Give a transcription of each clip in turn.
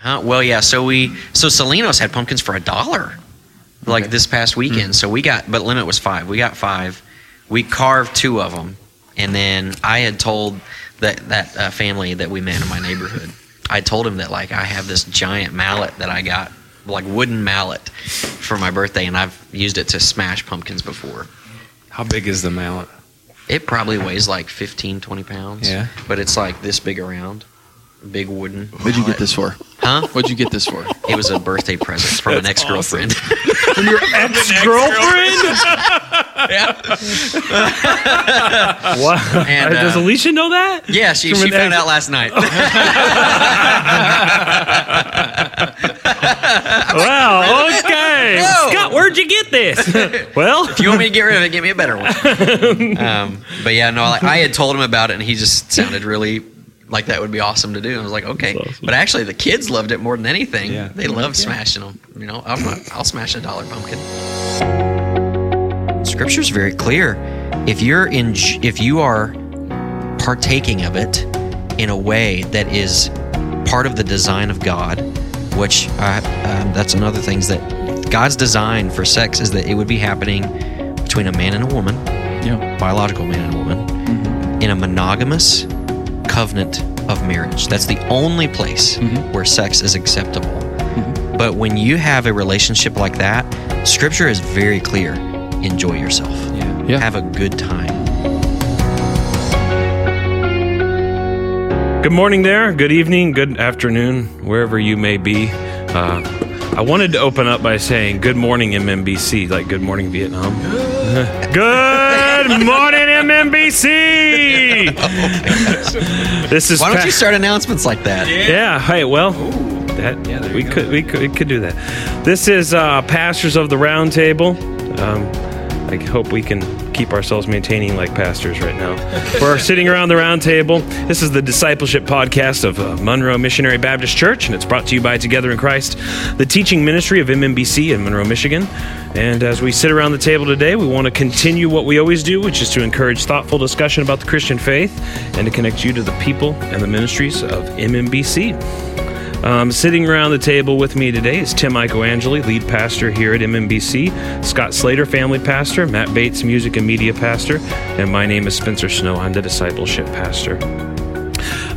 Huh? Well, yeah. So we so Salinos had pumpkins for a dollar, like Okay. this past weekend. So we got, but limit was five. We got five. We carved two of them, and then I had told that that uh, family that we met in my neighborhood. I told him that like I have this giant mallet that I got, like wooden mallet, for my birthday, and I've used it to smash pumpkins before. How big is the mallet? It probably weighs like 15, 20 pounds. Yeah. But it's like this big around, big wooden. What'd you get this for? Huh? What'd you get this for? It was a birthday present from an ex girlfriend. From your ex girlfriend? Yeah. Wow. And, Does uh, Alicia know that? yeah, she, From she an found ex- out last night. Wow. Okay. Whoa. Scott, where'd you get this? well, if you want me to get rid of it, get me a better one. Um, but yeah, no, like, I had told him about it, and he just sounded really like that would be awesome to do. I was like, okay. Awesome. But actually, the kids loved it more than anything. Yeah. They loved smashing them. You know, I'm not, I'll smash a dollar pumpkin. Scripture's very clear. If you're in, if you are partaking of it in a way that is part of the design of God, which uh, um, that's another thing is that God's design for sex is that it would be happening between a man and a woman, Yeah. biological man and a woman, in a monogamous covenant of marriage. That's the only place Mhm. where sex is acceptable. But when you have a relationship like that, Scripture is very clear. Enjoy yourself. Yeah. Yeah. Have a good time. good morning there. Good evening. Good afternoon, wherever you may be. Uh, I wanted to open up by saying good morning, MMBC, like good morning, Vietnam. good morning, MMBC. this is Why don't Pa- you start announcements like that? Yeah. Hey. Well, that Yeah, we could we could we could do that. This is uh, pastors of the Roundtable. Um, I hope we can keep ourselves maintaining like pastors right now. We're sitting around the round table. This is the discipleship podcast of uh, Monroe Missionary Baptist Church, and it's brought to you by Together in Christ, the teaching ministry of MMBC in Monroe, Michigan. And as we sit around the table today, we want to continue what we always do, which is to encourage thoughtful discussion about the Christian faith and to connect you to the people and the ministries of MMBC. Um, sitting around the table with me today is Tim Iacoangeli, lead pastor here at MMBC, Scott Slater, family pastor, Matt Bates, music and media pastor, and my name is Spencer Snow. I'm the discipleship pastor.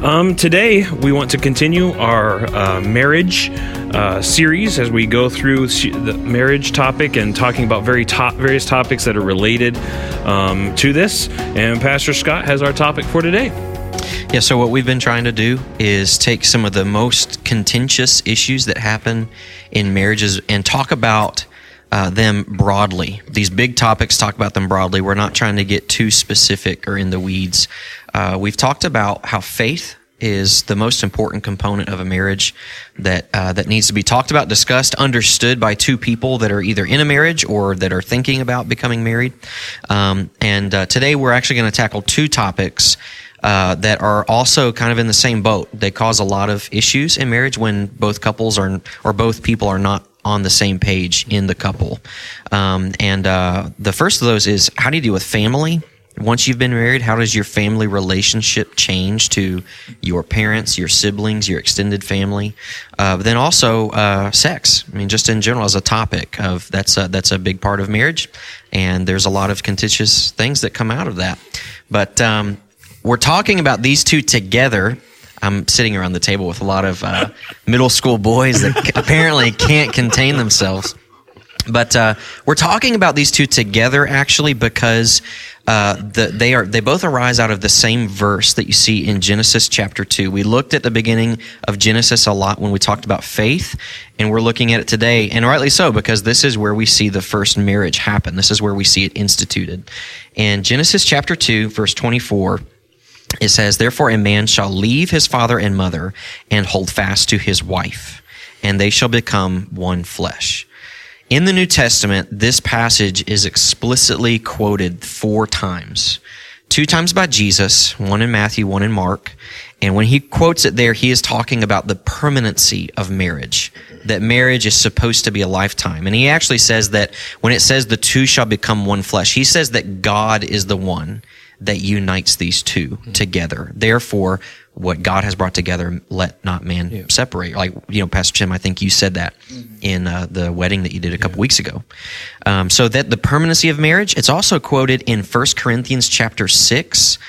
Um, today, we want to continue our uh, marriage uh, series as we go through the marriage topic and talking about very top, various topics that are related um, to this. And Pastor Scott has our topic for today. Yeah, so what we've been trying to do is take some of the most contentious issues that happen in marriages and talk about uh, them broadly. These big topics, talk about them broadly. We're not trying to get too specific or in the weeds. Uh, we've talked about how faith is the most important component of a marriage that uh, that needs to be talked about, discussed, understood by two people that are either in a marriage or that are thinking about becoming married. Um, and uh, today we're actually going to tackle two topics uh, that are also kind of in the same boat. They cause a lot of issues in marriage when both couples are or both people are not on the same page in the couple. Um, and uh, the first of those is how do you deal with family? Once you've been married, how does your family relationship change to your parents, your siblings, your extended family? Uh, but then also uh, sex. I mean, just in general as a topic of that's a, that's a big part of marriage, and there's a lot of contentious things that come out of that. But um, we're talking about these two together. I'm sitting around the table with a lot of uh, middle school boys that apparently can't contain themselves. But uh, we're talking about these two together actually because uh, the, they are they both arise out of the same verse that you see in Genesis chapter two. We looked at the beginning of Genesis a lot when we talked about faith, and we're looking at it today, and rightly so because this is where we see the first marriage happen. This is where we see it instituted. In Genesis chapter two, verse twenty four it says, Therefore, a man shall leave his father and mother and hold fast to his wife, and they shall become one flesh. In the New Testament, this passage is explicitly quoted four times. Two times by Jesus, one in Matthew, one in Mark. And when he quotes it there, he is talking about the permanency of marriage, that marriage is supposed to be a lifetime. And he actually says that when it says the two shall become one flesh, he says that God is the one that unites these two together. Therefore, what God has brought together, let not man separate. Like you know, Pastor Tim, I think you said that in uh, the wedding that you did a couple weeks ago. Um, so that the permanency of marriage, it's also quoted in 1 Corinthians chapter six,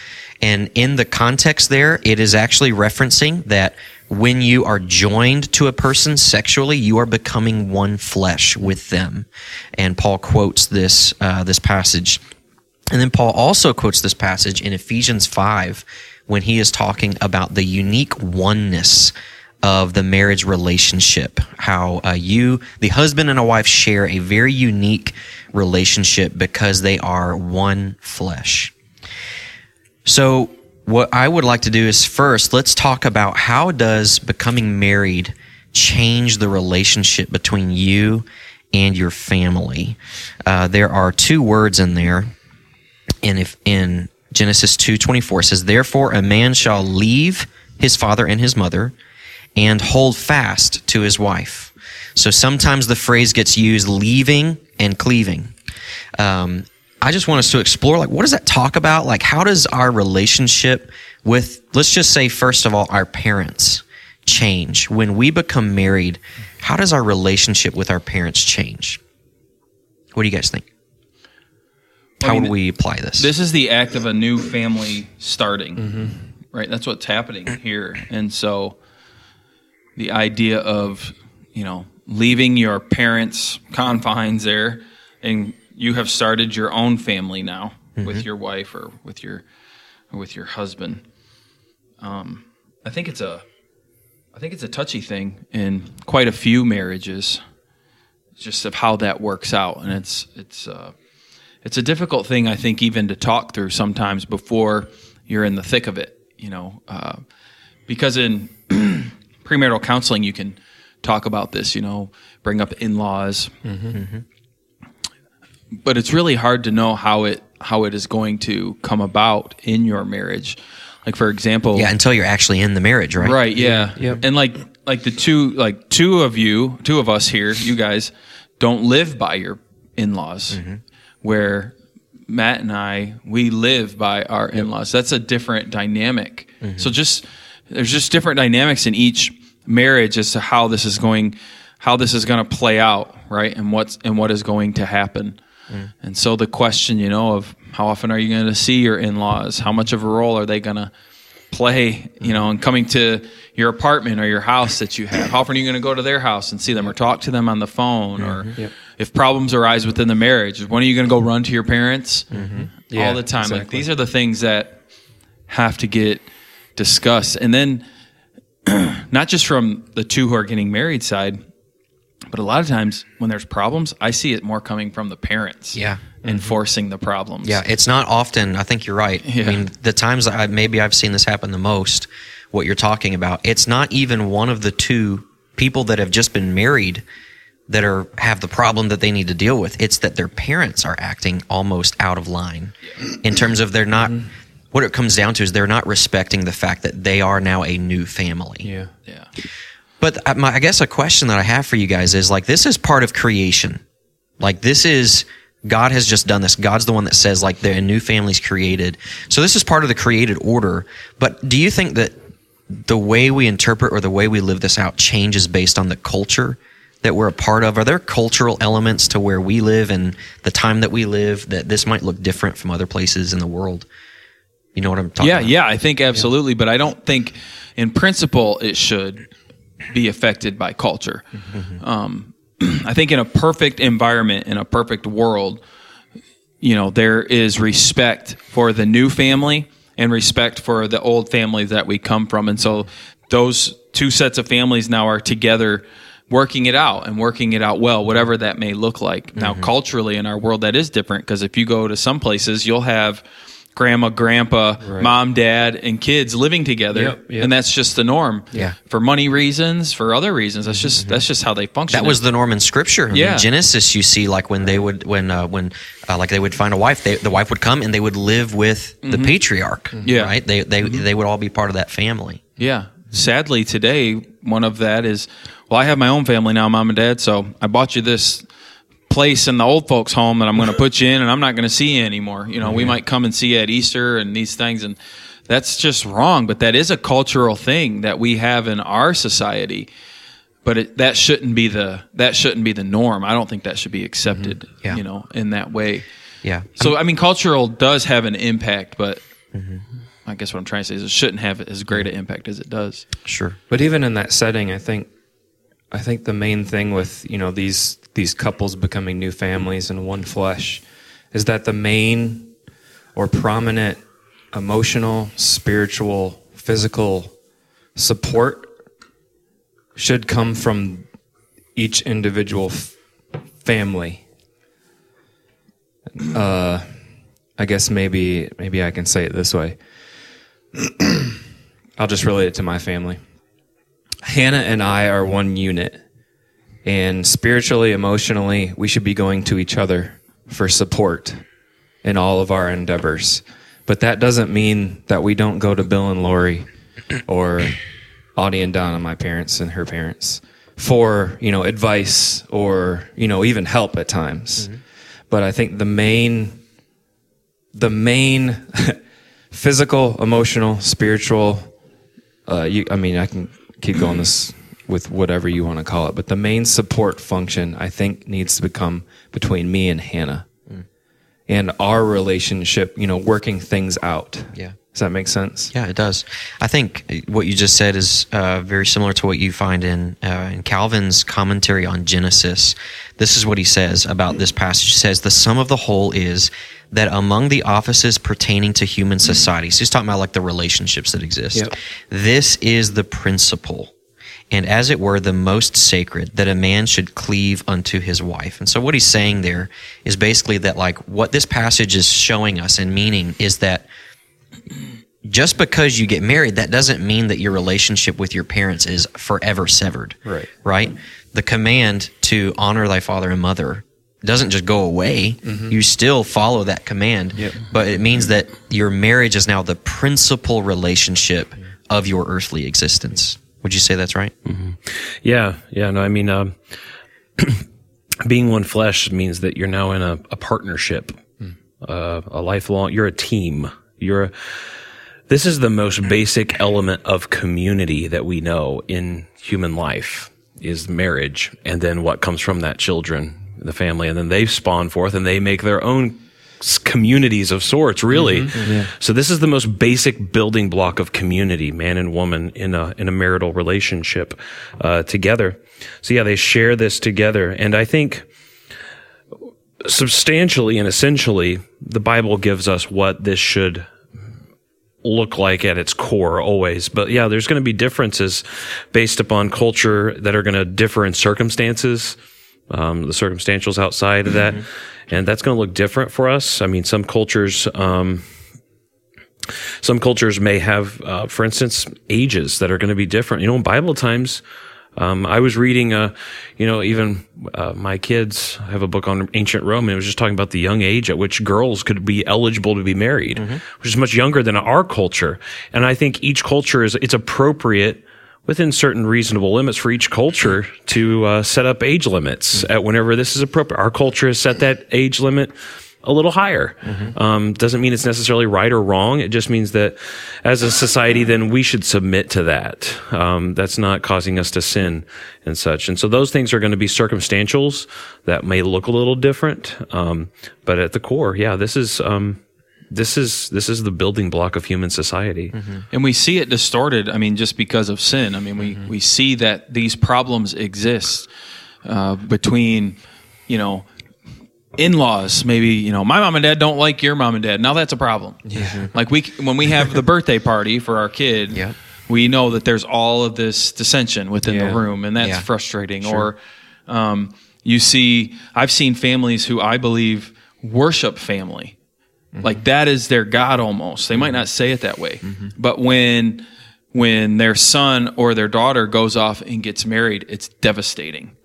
and in the context there, it is actually referencing that when you are joined to a person sexually, you are becoming one flesh with them. And Paul quotes this uh, this passage. And then Paul also quotes this passage in Ephesians 5 when he is talking about the unique oneness of the marriage relationship. How uh, you, the husband and a wife, share a very unique relationship because they are one flesh. So, what I would like to do is first, let's talk about how does becoming married change the relationship between you and your family. Uh, there are two words in there and if in Genesis 2:24 says therefore a man shall leave his father and his mother and hold fast to his wife. So sometimes the phrase gets used leaving and cleaving. Um, I just want us to explore like what does that talk about? Like how does our relationship with let's just say first of all our parents change when we become married? How does our relationship with our parents change? What do you guys think? How I mean, would we apply this? This is the act of a new family starting, right? That's what's happening here. And so the idea of, you know, leaving your parents' confines there and you have started your own family now with your wife or with your or with your husband. Um, I think it's a I think it's a touchy thing in quite a few marriages just of how that works out and it's it's uh, it's a difficult thing I think even to talk through sometimes before you're in the thick of it, you know, uh, because in premarital counseling you can talk about this, you know, bring up in-laws, but it's really hard to know how it how it is going to come about in your marriage. Like for example, yeah, until you're actually in the marriage, right? Right. Yeah. And like like the two like two of you, two of us here, you guys don't live by your in-laws. Where Matt and I, we live by our in-laws. That's a different dynamic. Mm-hmm. So just there's just different dynamics in each marriage as to how this is going how this is going to play out, right? And what's and what is going to happen. Mm. And so the question, you know, of how often are you going to see your in-laws? How much of a role are they going to play, you mm-hmm. know, and coming to your apartment or your house that you have? How often are you going to go to their house and see them or talk to them on the phone? Or mm-hmm. If problems arise within the marriage, when are you going to go run to your parents? Mm-hmm. Yeah, All the time. Like these are the things that have to get discussed. And then not just from the two who are getting married side, but a lot of times when there's problems, I see it more coming from the parents. Yeah. Mm-hmm. Enforcing the problems. Yeah, it's not often. I think you're right. Yeah. I mean, the times that I, maybe I've seen this happen the most, what you're talking about, it's not even one of the two people that have just been married that are have the problem that they need to deal with. It's that their parents are acting almost out of line in terms of they're not. Mm-hmm. What it comes down to is they're not respecting the fact that they are now a new family. Yeah. Yeah. But I- my, I guess a question that I have for you guys is like, this is part of creation. Like, this is, God has just done this. God's the one that says, like, the new family's created. So this is part of the created order. But do you think that the way we interpret or the way we live this out changes based on the culture that we're a part of? Are there cultural elements to where we live and the time that we live that this might look different from other places in the world? You know what I'm talking Yeah, about? yeah, I think absolutely, but I don't think in principle it should be affected by culture. Um, I think in a perfect environment, in a perfect world, you know, there is respect for the new family and respect for the old family that we come from. And so those two sets of families now are together working it out and working it out well, whatever that may look like. Now, culturally in our world, that is different because if you go to some places, you'll have grandma, grandpa, mom, dad, and kids living together. Yep, yep. And that's just the norm. Yeah. For money reasons, for other reasons. That's just that's just how they function. That was the norm in scripture. I mean, Yeah. Genesis, you see, like when they would, when, uh, when, uh, like they would find a wife, they, the wife would come and they would live with the patriarch. Mm-hmm. Yeah. Mm-hmm. Right. They, they, they would all be part of that family. Yeah. Sadly, today, one of that is, well, I have my own family now, mom and dad, so I bought you this place in the old folks' home that I'm going to put you in, and I'm not going to see you anymore. You know, we might come and see you at Easter and these things, and that's just wrong. But that is a cultural thing that we have in our society. But it, that shouldn't be the that shouldn't be the norm. I don't think that should be accepted. Mm-hmm. Yeah. You know, in that way. Yeah. So I mean, cultural does have an impact, but I guess what I'm trying to say is it shouldn't have as great an impact as it does. Sure. But even in that setting, I think I think the main thing with you know these these couples becoming new families in one flesh is that the main or prominent emotional, spiritual, physical support should come from each individual f- family. Uh, I guess maybe maybe I can say it this way. I'll just relate it to my family. Hannah and I are one unit, and spiritually, emotionally, we should be going to each other for support in all of our endeavors. But that doesn't mean that we don't go to Bill and Lori or Audie and Donna, my parents and her parents, for you know advice or you know even help at times. But I think the main the main physical, emotional, spiritual. Uh, you, I mean, I can keep going this with whatever you want to call it, but the main support function I think needs to become between me and Hannah, and our relationship. You know, working things out. Yeah. Does that make sense? Yeah, it does. I think what you just said is uh, very similar to what you find in uh, in Calvin's commentary on Genesis. This is what he says about this passage. He says the sum of the whole is that among the offices pertaining to human society, so he's talking about like the relationships that exist. Yep. This is the principle. And as it were, the most sacred, that a man should cleave unto his wife. And so, what he's saying there is basically that, like, what this passage is showing us and meaning is that just because you get married, that doesn't mean that your relationship with your parents is forever severed. Right. Right? The command to honor thy father and mother doesn't just go away. You still follow that command. Yep. But it means that your marriage is now the principal relationship of your earthly existence. Would you say that's right? Yeah, yeah. No, I mean, um, being one flesh means that you're now in a, a partnership, uh, a lifelong. You're a team. You're. A, this is the most basic element of community that we know in human life is marriage, and then what comes from that children, the family, and then they spawn forth and they make their own communities of sorts really. So this is the most basic building block of community man and woman in a in a marital relationship uh, together. So yeah they share this together and i think substantially and essentially the bible gives us what this should look like at its core always. But yeah, there's going to be differences based upon culture that are going to differ in circumstances, um, the circumstantials outside of that. And that's going to look different for us. I mean, some cultures, um, some cultures may have, uh, for instance, ages that are going to be different. You know, in Bible times, um, I was reading, uh, you know, even uh, my kids have a book on ancient Rome, and it was just talking about the young age at which girls could be eligible to be married, which is much younger than our culture. And I think each culture is it's appropriate within certain reasonable limits for each culture to uh, set up age limits at whenever this is appropriate. Our culture has set that age limit a little higher. Um, doesn't mean it's necessarily right or wrong. It just means that as a society, then we should submit to that. Um, that's not causing us to sin and such. And so those things are going to be circumstantials that may look a little different. Um, but at the core, yeah, this is, um, this is, this is the building block of human society. and we see it distorted i mean just because of sin. I mean we, we see that these problems exist uh, between you know in-laws. Maybe you know my mom and dad don't like your mom and dad. Now that's a problem. Yeah. Like we when we have the birthday party for our kid Yeah. we know that there's all of this dissension within Yeah. the room and that's Yeah. frustrating. Or um, you see i've seen families who i believe worship family Mm-hmm. like that is their god almost. They might mm-hmm. not say it that way. Mm-hmm. But when when their son or their daughter goes off and gets married it's devastating.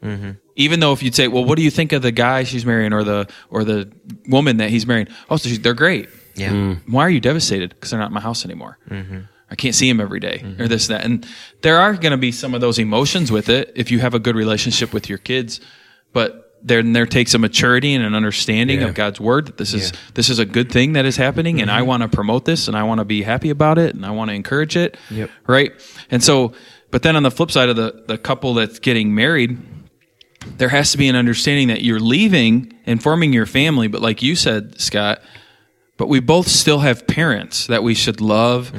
Even though if you'd say well what do you think of the guy she's marrying or the or the woman that he's marrying? Oh so she's, they're great. Yeah. Mm. why are you devastated? Because they're not in my house anymore. I can't see him every day, or this and that. And there are going to be some of those emotions with it if you have a good relationship with your kids. But then there takes a maturity and an understanding Yeah. of God's word that this is Yeah. this is a good thing that is happening, and I mm-hmm. want to promote this, and I want to be happy about it, and I want to encourage it. Yep. Right. And so, but then on the flip side of the the couple that's getting married, there has to be an understanding that you're leaving and forming your family, but like you said, Scott, but we both still have parents that we should love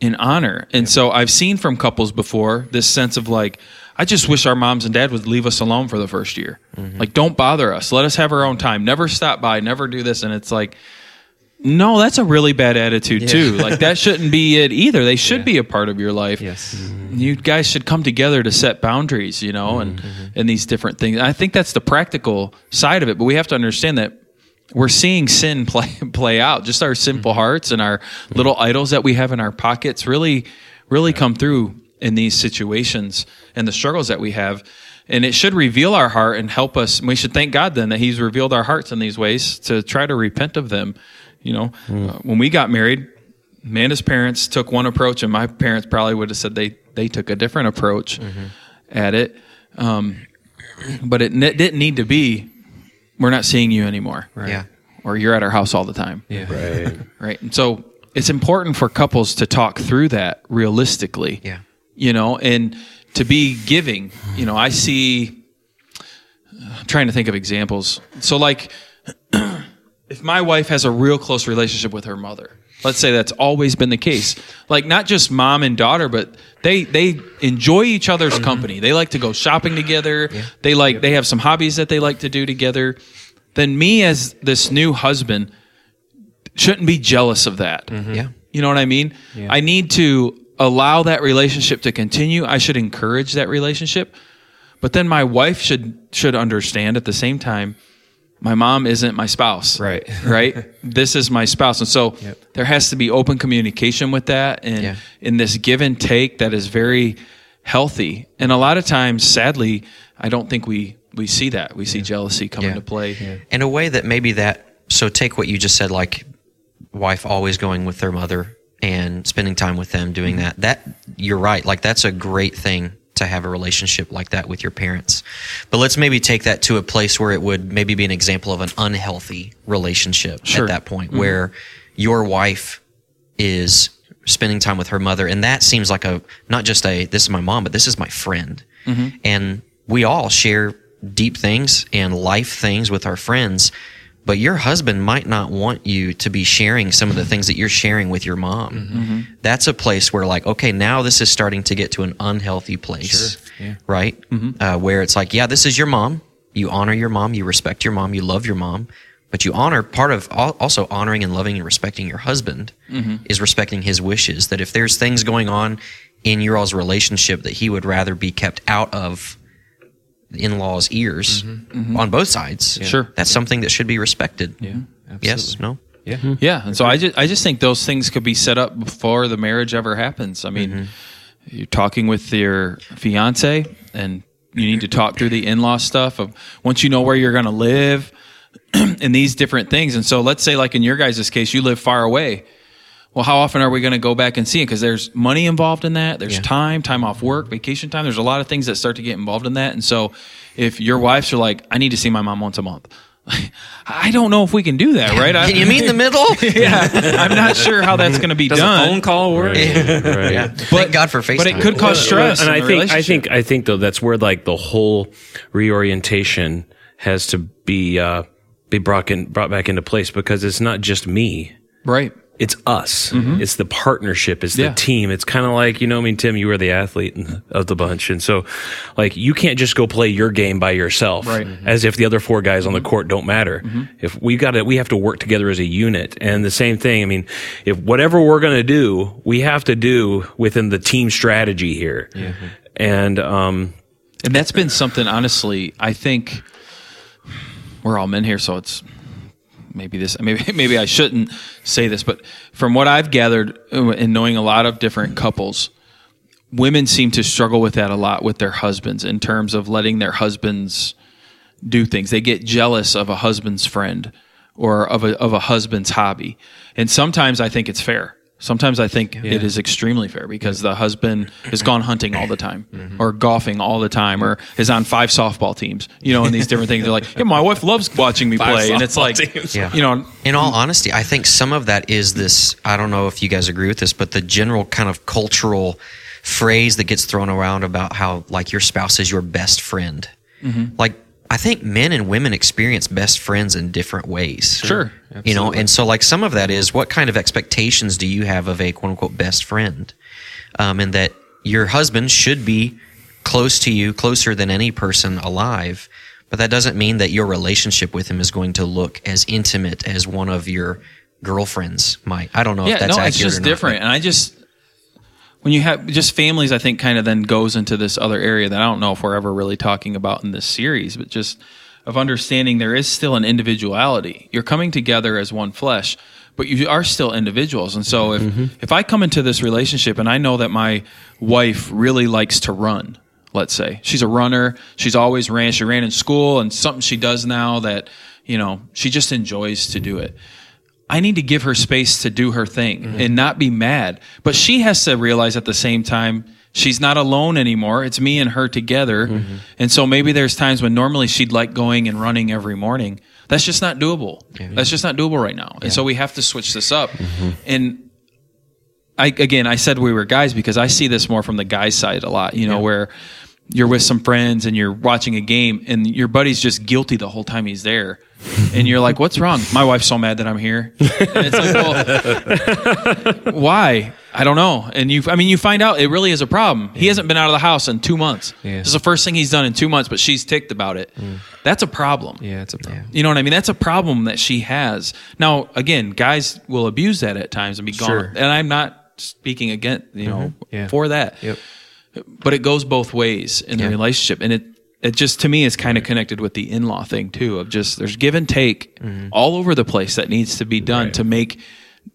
and honor. And so I've seen from couples before this sense of like, I just wish our moms and dad would leave us alone for the first year. Mm-hmm. Like, don't bother us. Let us have our own time. Never stop by. Never do this. And it's like, no, that's a really bad attitude too. Like that shouldn't be it either. They should be a part of your life. Yes. Mm-hmm. You guys should come together to set boundaries, you know, and mm-hmm. and these different things. I think that's the practical side of it, but we have to understand that we're seeing sin play play out. Just our sinful hearts and our little idols that we have in our pockets really really come through in these situations and the struggles that we have. And it should reveal our heart and help us. We should thank God then that He's revealed our hearts in these ways to try to repent of them. You know, uh, when we got married, Amanda's parents took one approach, and my parents probably would have said they they took a different approach at it. Um, but it, ne- didn't need to be. We're not seeing you anymore, Yeah. or you're at our house all the time, Yeah. Right. right? And so it's important for couples to talk through that realistically. Yeah. You know, and to be giving. You know, I see. I'm trying to think of examples. So, like, if my wife has a real close relationship with her mother, let's say that's always been the case. Like, not just mom and daughter, but they they enjoy each other's mm-hmm. company. They like to go shopping together. They like they have some hobbies that they like to do together. Then me as this new husband shouldn't be jealous of that. Mm-hmm. Yeah. You know what I mean? I need to allow that relationship to continue. I should encourage that relationship. But then my wife should should understand at the same time my mom isn't my spouse. Right. Right? this is my spouse. And so there has to be open communication with that and Yeah. in this give and take that is very healthy. And a lot of times sadly, I don't think we we see that. We see jealousy come Yeah. into play. in a way that maybe that so take what you just said like wife always going with their mother and spending time with them doing mm-hmm. that that you're right. Like that's a great thing to have a relationship like that with your parents. But let's maybe take that to a place where it would maybe be an example of an unhealthy relationship Sure. at that point mm-hmm. where your wife is spending time with her mother. And that seems like a not just a this is my mom but this is my friend. Mm-hmm. And we all share deep things and life things with our friends but your husband might not want you to be sharing some of the things that you're sharing with your mom. Mm-hmm. Mm-hmm. That's a place where like okay now this is starting to get to an unhealthy place right? Mm-hmm. Uh, where it's like yeah this is your mom. You honor your mom. You respect your mom. You love your mom. But you honor part of also honoring and loving and respecting your husband is respecting his wishes. That if there's things going on in your all's relationship that he would rather be kept out of the in-laws ears mm-hmm. Mm-hmm. on both sides. Sure. that's something that should be respected. Yeah yes? no? Yeah. Mm-hmm. Yeah, and so I just I just think those things could be set up before the marriage ever happens. I mean, you're talking with your fiance, and you need to talk through the in-law stuff of once you know where you're going to live, and these different things. And so, let's say, like in your guys' case, you live far away. Well, how often are we going to go back and see it? Because there's money involved in that. There's time, time off work, vacation time. There's a lot of things that start to get involved in that. And so, if your wives are like, "I need to see my mom once a month," I don't know if we can do that, right? Can you meet in the middle yeah, I'm not sure how that's going to be Does done. a phone call work? Right. yeah thank god for FaceTime but it could cause stress. and in I the think I think I think though that's where like the whole reorientation has to be uh, be brought in, brought back into place because it's not just me. right. It's us. Mm-hmm. It's the partnership. It's the Yeah. team. It's kind of like you know. I mean, Tim, you were the athlete of the bunch, and so like you can't just go play your game by yourself, Right. Mm-hmm. As if the other four guys on the court don't matter. Mm-hmm. If we got to, we have to work together as a unit. And the same thing. I mean, if whatever we're going to do, we have to do within the team strategy here. And um, And that's been something, honestly, I think we're all men here, so it's maybe this, maybe, maybe I shouldn't say this, but from what I've gathered uh, and knowing a lot of different couples, women seem to struggle with that a lot with their husbands in terms of letting their husbands do things. They get jealous of a husband's friend or of a, of a husband's hobby. And sometimes I think it's fair. Sometimes I think it is extremely fair because the husband has gone hunting all the time, or golfing all the time, or is on five softball teams. You know, and these different things. They're like, yeah, my wife loves watching me play, and it's like. Yeah. you know, In all honesty, I think some of that is this. I don't know if you guys agree with this, but the general kind of cultural phrase that gets thrown around about how like your spouse is your best friend. Mm-hmm. Like I think men and women experience best friends in different ways. Sure. You know, and so like some of that is what kind of expectations do you have of a quote unquote best friend? Um, and that your husband should be close to you, closer than any person alive. But that doesn't mean that your relationship with him is going to look as intimate as one of your girlfriends might. I don't know yeah, if that's no, accurate it's just or not, different. And I just when you have just families, I think kind of then goes into this other area that I don't know if we're ever really talking about in this series, but just of understanding there is still an individuality. You're coming together as one flesh, but you are still individuals. And so if mm-hmm. if I come into this relationship and I know that my wife really likes to run, let's say she's a runner, she's always ran, she ran in school, and something she does now that you know she just enjoys to do it. I need to give her space to do her thing mm-hmm. and not be mad. But she has to realize at the same time she's not alone anymore. It's me and her together. Mm-hmm. And so maybe there's times when normally she'd like going and running every morning. That's just not doable. That's just not doable right now. And so we have to switch this up. Mm-hmm. And I again, I said we were guys because I see this more from the guys side a lot, you know, where you're with some friends and you're watching a game and your buddy's just guilty the whole time he's there. And you're like, what's wrong? My wife's so mad that I'm here. And it's like, well, why? I don't know. And you, I mean, you find out it really is a problem. He hasn't been out of the house in two months. Yeah. This is the first thing he's done in two months, but she's ticked about it. Mm. That's a problem. Yeah, it's a problem. You know what I mean? That's a problem that she has. Now, again, guys will abuse that at times and be gone. Sure. And I'm not speaking against, you mm-hmm. know, Yeah. for that. Yep. But it goes both ways in the relationship. And it, it just to me is kind of connected with the in-law thing too of just there's give and take mm-hmm. all over the place that needs to be done to make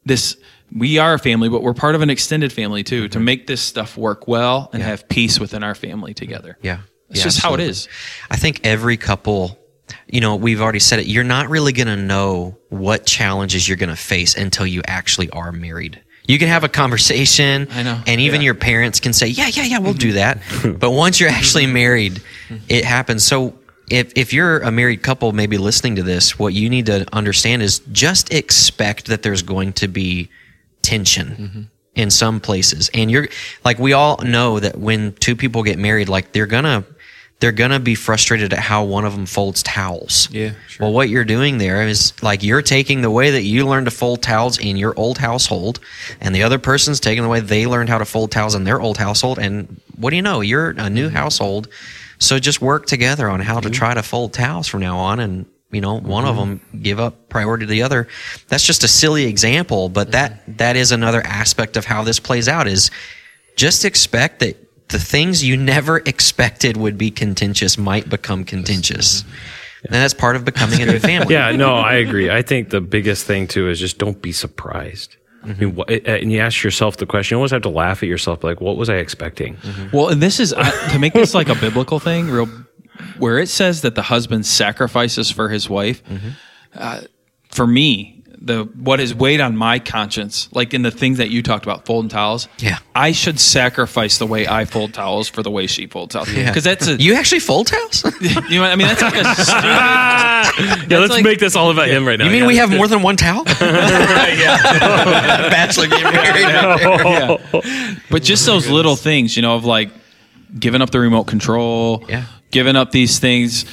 this we are a family but we're part of an extended family too to mm-hmm. make this stuff work well and have peace within our family together. Yeah. it's Yeah, just how it is. I think every couple, you know, we've already said it, you're not really going to know what challenges you're going to face until you actually are married. You can have a conversation, I know. and even Yeah. your parents can say, "Yeah, yeah, yeah, we'll do that." Mm-hmm. but once you're mm-hmm. actually married, mm-hmm. it happens. So if if you're a married couple, maybe listening to this, what you need to understand is just expect that there's going to be tension in some places, and you're like we all know that when two people get married, like they're gonna they're gonna be frustrated at how one of them folds towels. Yeah, sure. Well, what you're doing there is like you're taking the way that you learned to fold towels in your old household, and the other person's taking the way they learned how to fold towels in their old household. And what do you know? You're a new mm-hmm. household, so just work together on how to mm-hmm. try to fold towels from now on. And you know, one of mm-hmm. them give up priority to the other. That's just a silly example, but that that is another aspect of how this plays out. Is just expect that the things you never expected would be contentious might become contentious. And that's part of becoming a new family. Yeah, no, I agree. I think the biggest thing too is just don't be surprised. I mean, wh- and you ask yourself the question. You always have to laugh at yourself, like, what was I expecting? Well, and this is uh, to make this like a biblical thing, real, where it says that the husband sacrifices for his wife. Uh, for me, the what is weighed on my conscience, like in the things that you talked about, folding towels. Yeah. I should sacrifice the way I fold towels for the way she folds towels. Because that's a You actually fold towels? you know what I mean. That's like a stupid. Yeah, let's like- make this all about him right now. You mean Yeah. we have more than one towel? Yeah, Bachelor getting married. But just oh those little things, you know, of like giving up the remote control, Yeah. giving up these things.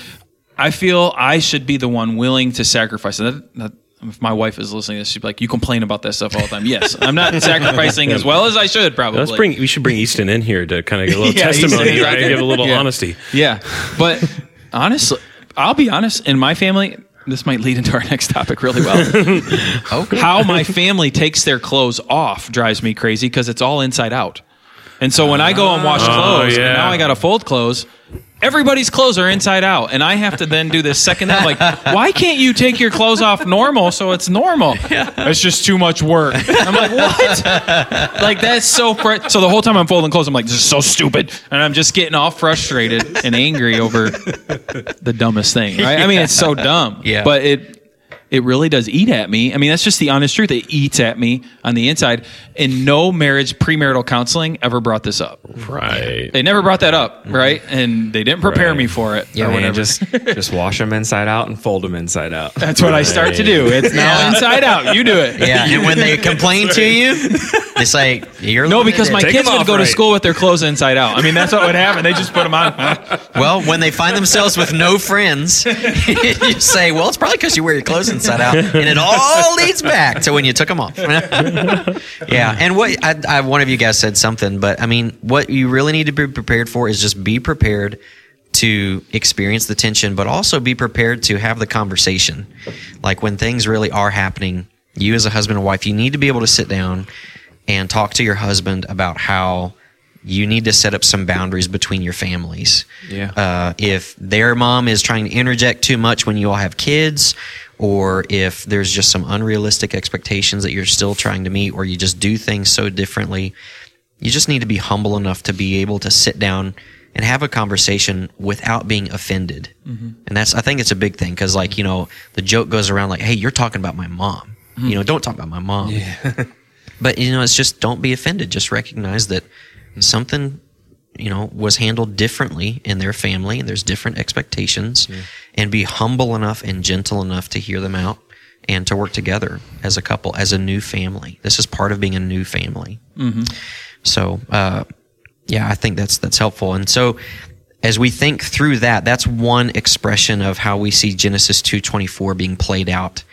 I feel I should be the one willing to sacrifice. That, that, if my wife is listening to this, she'd be like, "You complain about that stuff all the time." Yes, I'm not sacrificing as well as I should. Probably. Let's bring. We should bring Easton in here to kind of get a little Yeah, testimony, right? Give a little Yeah. honesty. Yeah, but honestly, I'll be honest. In my family, this might lead into our next topic really well. Okay. How my family takes their clothes off drives me crazy because it's all inside out. And so when I go and wash ah, clothes, yeah. and now I got to fold clothes. Everybody's clothes are inside out, and I have to then do this second. That like, why can't you take your clothes off normal so it's normal? It's just too much work. I'm like, what? like that's so. Fr- so the whole time I'm folding clothes, I'm like, this is so stupid, and I'm just getting all frustrated and angry over the dumbest thing. Right? I mean, it's so dumb. Yeah. But it it really does eat at me. I mean, that's just the honest truth. It eats at me on the inside. And no marriage premarital counseling ever brought this up. Right. They never brought that up, right? And they didn't prepare Right. me for it. Yeah, or Man, whatever. just just wash them inside out and fold them inside out. That's what I start to do. It's now Yeah. inside out. You do it. Yeah, and when they complain to you, it's like you're No, because my. Take kids would off go to school with their clothes inside out. I mean, that's what would happen. They just put them on. Well, when they find themselves with no friends, you say, "Well, it's probably because you wear your clothes inside out," and it all leads back to when you took them off. yeah, and what I, I, one of you guys said something, but I mean, what you really need to be prepared for is just be prepared to experience the tension, but also be prepared to have the conversation. Like when things really are happening, you as a husband and wife, you need to be able to sit down and talk to your husband about how you need to set up some boundaries between your families. Yeah. Uh, if their mom is trying to interject too much when you all have kids, or if there's just some unrealistic expectations that you're still trying to meet, or you just do things so differently, you just need to be humble enough to be able to sit down and have a conversation without being offended. Mm-hmm. And that's, I think it's a big thing because, like, you know, the joke goes around like, hey, you're talking about my mom. Mm-hmm. You know, don't talk about my mom. Yeah. But you know, it's just don't be offended. Just recognize that something you know was handled differently in their family, and there's different expectations, and be humble enough and gentle enough to hear them out and to work together as a couple, as a new family. This is part of being a new family. So, uh, yeah, I think that's that's helpful. And so, as we think through that, that's one expression of how we see Genesis two twenty four being played out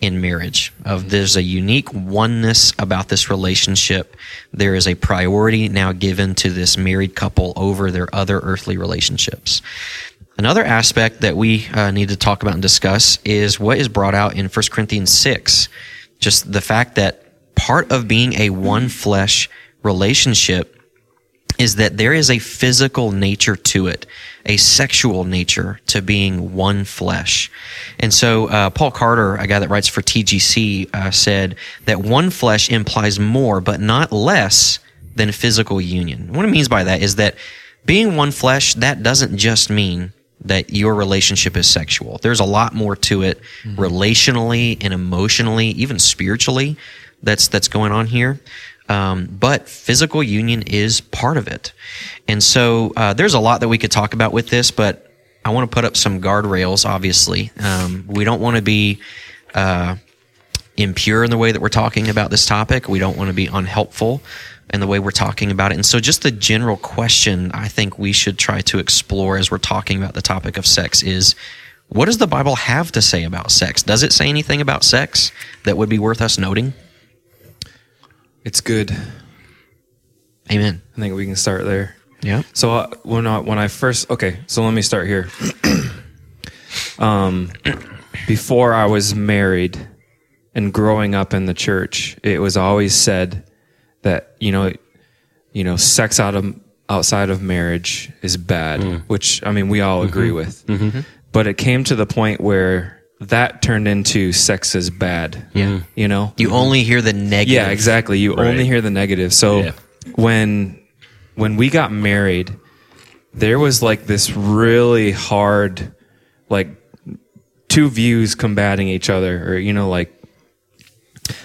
in marriage. Of there's a unique oneness about this relationship. There is a priority now given to this married couple over their other earthly relationships. Another aspect that we uh, need to talk about and discuss is what is brought out in 1 Corinthians 6. Just the fact that part of being a one flesh relationship is that there is a physical nature to it, a sexual nature to being one flesh. And so, uh, Paul Carter, a guy that writes for TGC, uh, said that one flesh implies more, but not less than physical union. What it means by that is that being one flesh, that doesn't just mean that your relationship is sexual. There's a lot more to it relationally and emotionally, even spiritually, that's that's going on here. Um, but physical union is part of it, and so uh, there's a lot that we could talk about with this. But I want to put up some guardrails. Obviously, um, we don't want to be uh, impure in the way that we're talking about this topic. We don't want to be unhelpful in the way we're talking about it. And so, just the general question I think we should try to explore as we're talking about the topic of sex is what does the Bible have to say about sex? Does it say anything about sex that would be worth us noting? It's good. Amen. I think we can start there. Yeah. So uh, when I, when I first okay, so let me start here. um, before I was married and growing up in the church, it was always said that you know, you know, sex out of outside of marriage is bad, which I mean we all agree with. But it came to the point where that turned into sex is bad. Yeah. Mm. You know, You only hear the negative. yeah, exactly. You only hear the negative. So Yeah. when when we got married, there was like this really hard like two views combating each other or you know like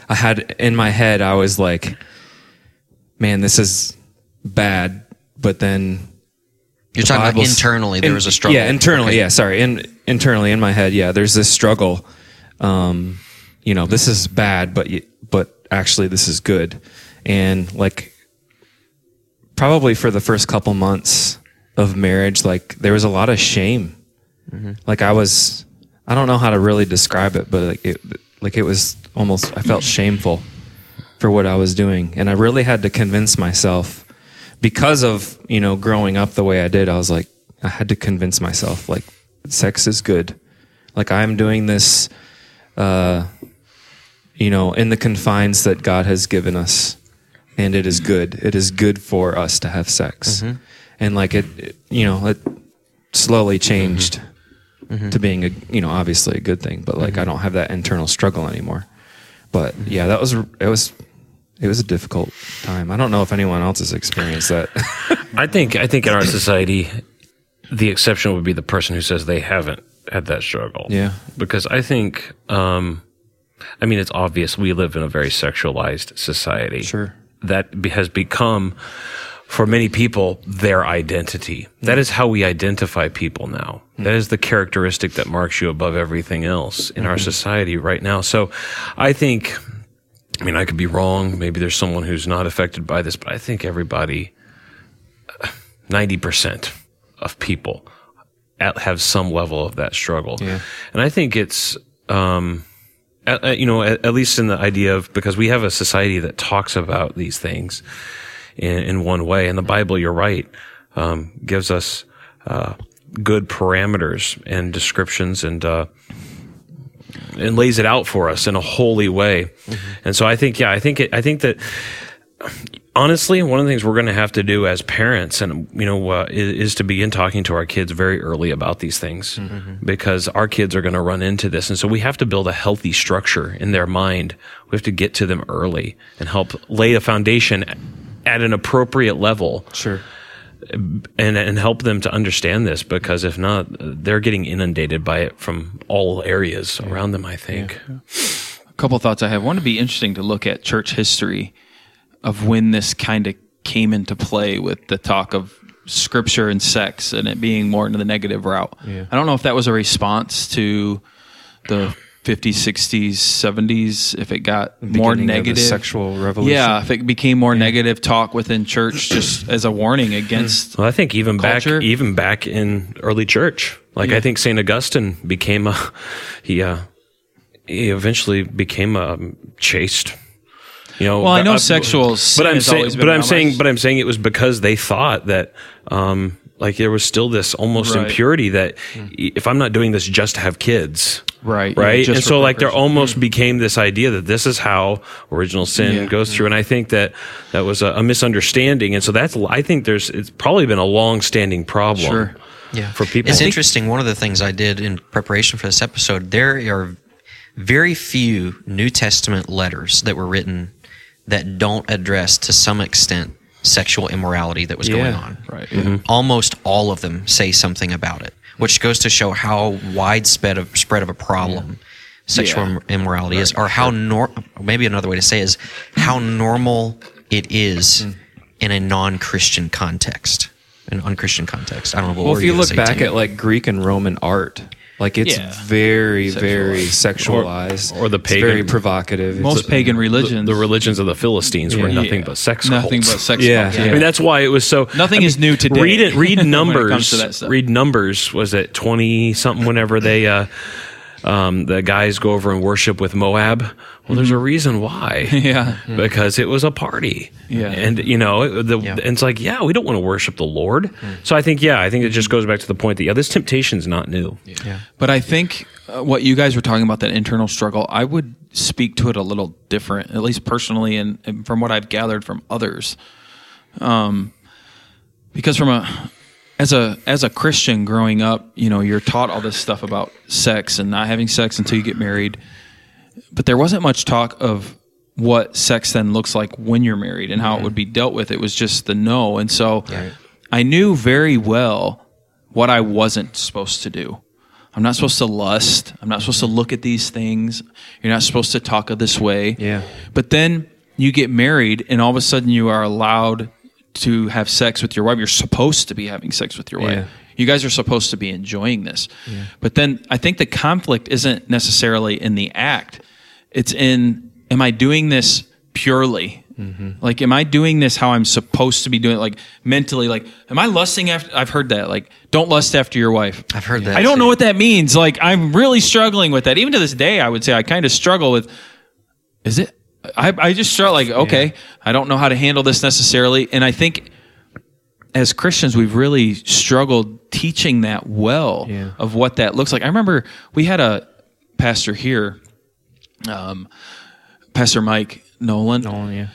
I had in my head I was like man, this is bad, but then You're the talking about internally. There in- was a struggle. Yeah, internally. Okay. Yeah, sorry. In, internally in my head, yeah, there's this struggle. Um, you know, this is bad, but but actually this is good, and like probably for the first couple months of marriage, like there was a lot of shame. Mm-hmm. Like I was, I don't know how to really describe it, but like it, like it was almost I felt shameful for what I was doing, and I really had to convince myself because of you know growing up the way I did, I was like, I had to convince myself like sex is good. Like I'm doing this, uh, you know, in the confines that God has given us, and it is good. It is good for us to have sex, mm-hmm. and like it, it, you know, it slowly changed mm-hmm. Mm-hmm. to being a, you know, obviously a good thing. But like I don't have that internal struggle anymore. But yeah, that was it was it was a difficult time. I don't know if anyone else has experienced that. I think I think in our society, the exception would be the person who says they haven't had that struggle. Yeah. because I think, um, I mean, it's obvious we live in a very sexualized society. Sure. that has become for many people their identity. That is how we identify people now. That is the characteristic that marks you above everything else in our society right now. So I think I mean I could be wrong, maybe there's someone who's not affected by this, but I think everybody 90% of people at, have some level of that struggle. Yeah. And I think it's um at, at- you know, at, at least in the idea of because we have a society that talks about these things in, in one way, and the Bible, you're right, um, gives us uh, good parameters and descriptions and uh, and lays it out for us in a holy way. And so I think, yeah, I think it, I think that honestly, one of the things we're going to have to do as parents, and you know, uh, is, is to begin talking to our kids very early about these things, because our kids are going to run into this, and so we have to build a healthy structure in their mind. We have to get to them early and help lay a foundation at an appropriate level Sure. and and help them to understand this because if not they're getting inundated by it from all areas around them i think A couple thoughts I have. One, to be interesting to look at church history of when this kind of came into play with the talk of scripture and sex and it being more into the negative route. Yeah. I don't know if that was a response to the 50s, 60s, 70s, if it got more Beginning of the negative. sexual revolution. Yeah, if it became more negative talk within church just as a warning against. well i think even Culture. back even back in early church like i think saint augustine became a he uh he eventually became a chaste you know Well, I know uh, sexual sin but i'm has saying always been but i'm saying but i'm saying it was because they thought that um like there was still this almost Right. impurity that if i'm not doing this just to have kids Right, right just and for so like there procreation. almost became this idea that this is how original sin Yeah. goes through and i think that that was a, a misunderstanding and so that's i think there's it's probably been a long-standing problem Sure. Yeah. for people. It's interesting. One of the things I did in preparation for this episode, there are very few New Testament letters that were written that don't address to some extent sexual immorality that was going Yeah. on. Right. Almost all of them say something about it, which goes to show how widespread of spread of a problem sexual Yeah. im- immorality is, or how nor maybe another way to say is how normal it is Hmm. in a non-Christian context, an unchristian context. I don't know what Well, if you you look back Tim. at like Greek and Roman art, like it's Yeah. very, very sexualized, or the It's very provocative. Most It's- pagan the, religions. the religions of the Philistines were nothing Yeah. but sex Nothing cults. but sex Yeah. cults, Yeah. I mean, that's why it was so. Nothing I mean, is new today Read it. Read when it numbers. comes to that. Read numbers. Was it twenty something? Whenever they, uh, um, the guys go over and worship with Moab. Well, there's a reason why. Yeah. because it was a party. Yeah. and you know, the, Yeah. and it's like, yeah, we don't want to worship the Lord. So I think, yeah, I think it just goes back to the point that yeah, this temptation's not new. Yeah. But I think uh, what you guys were talking about that internal struggle, I would speak to it a little different, at least personally, and, and from what I've gathered from others. Um, because from a as a as a Christian growing up, you know, you're taught all this stuff about sex and not having sex until you get married, but there wasn't much talk of what sex then looks like when you're married and how it would be dealt with. It was just the no, and so I knew very well what I wasn't supposed to do. I'm not supposed to lust. I'm not supposed to look at these things. You're not supposed to talk of this way. Yeah. But then you get married, and all of a sudden you are allowed to have sex with your wife. You're supposed to be having sex with your wife. Yeah. You guys are supposed to be enjoying this. But then I think the conflict isn't necessarily in the act, it's in am I doing this purely? Mm-hmm. Like, am I doing this how I'm supposed to be doing it? Like, mentally, like, am I lusting after? I've heard that. Like, don't lust after your wife. I've heard that. I don't know what that means. Like, I'm really struggling with that. Even to this day, I would say I kind of struggle with is it? I, I just struggle, like, okay, I don't know how to handle this necessarily. And I think as Christians, we've really struggled teaching that well Yeah. of what that looks like. I remember we had a pastor here, um, Pastor Mike Nolan. Oh, yeah.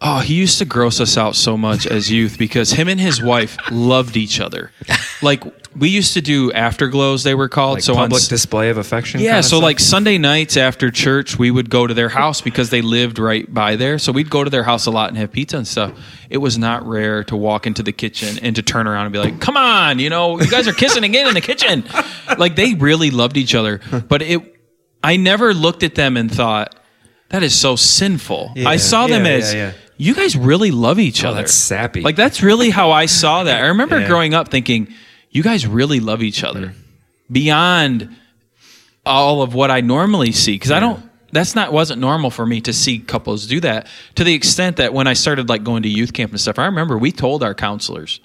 Oh, he used to gross us out so much as youth because him and his wife loved each other. Like we used to do afterglows, they were called. Like so public s- display of affection. yeah, so like Sunday nights after church, we would go to their house because they lived right by there. So we'd go to their house a lot and have pizza and stuff. It was not rare to walk into the kitchen and to turn around and be like, "Come on, you know, you guys are kissing again in the kitchen." Like they really loved each other, but it I never looked at them and thought that is so sinful. I saw them yeah, as yeah, yeah. you guys really love each oh, other. that's sappy. Like that's really how I saw that. I remember Yeah. growing up thinking, you guys really love each other mm. beyond all of what I normally see because I don't. That's not wasn't normal for me to see couples do that to the extent that when I started like going to youth camp and stuff. I remember we told our counselors,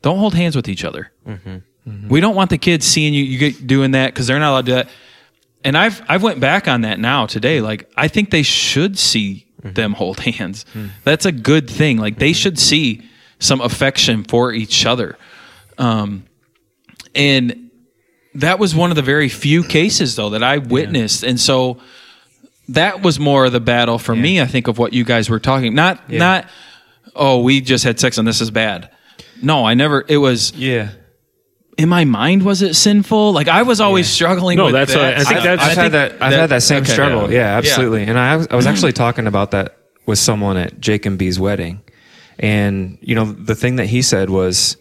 don't hold hands with each other. Mm-hmm. We don't want the kids seeing you you get doing that because they're not allowed to do that. And I've I've went back on that now today. Mm-hmm. Like I think they should see mm-hmm. them hold hands. Mm-hmm. That's a good thing. Like they should see some affection for each other. Um, and that was one of the very few cases though that I witnessed. And so that was more of the battle for me, I think, of what you guys were talking. Not not oh, we just had sex and this is bad. No, I never it was yeah. In my mind was it sinful? Like I was always struggling No, with that's that. I- I think stuff. that's- I've had that. I've had that same okay. struggle. Yeah. Yeah, absolutely. And I, was- I was actually talking about that with someone at Jake and B's wedding, and you know the thing that he said was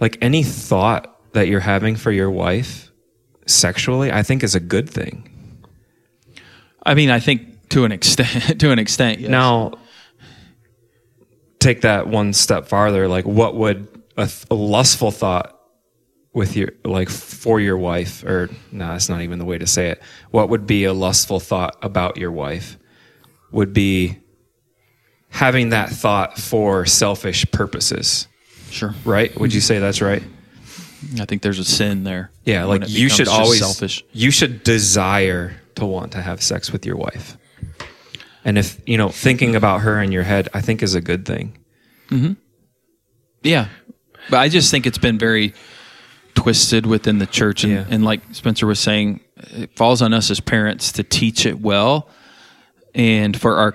like any thought that you're having for your wife sexually, I think is a good thing. I mean, I think to an extent to an extent, yes. Now, take that one step farther. Like, what would a, th- a lustful thought with your like for your wife, or no, that's not even the way to say it. What would be a lustful thought about your wife? Would be having that thought for selfish purposes, sure. right? Would you say that's right? I think there's a sin there. Yeah, like you should always selfish. you should desire to want to have sex with your wife. And if, you know, thinking about her in your head, I think is a good thing. Mm-hmm. Yeah, but I just think it's been very twisted within the church, and, Yeah. and like Spencer was saying, it falls on us as parents to teach it well, and for our,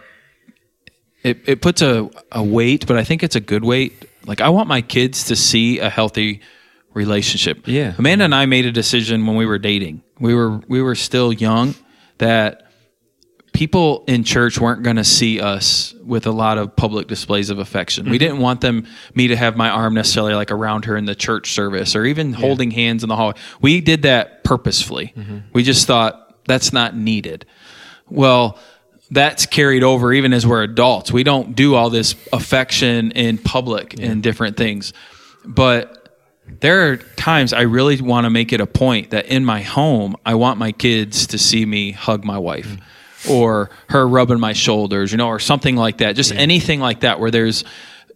it it puts a a weight, but I think it's a good weight. Like I want my kids to see a healthy relationship. Yeah. Amanda and I made a decision when we were dating. We were we were still young that people in church weren't going to see us with a lot of public displays of affection. We mm-hmm. didn't want them me to have my arm necessarily like around her in the church service or even holding hands in the hallway. We did that purposefully. Mm-hmm. We just thought that's not needed. Well, that's carried over even as we're adults. We don't do all this affection in public and different things. But there are times I really want to make it a point that in my home, I want my kids to see me hug my wife mm. Or her rubbing my shoulders, you know, or something like that. Just anything like that where there's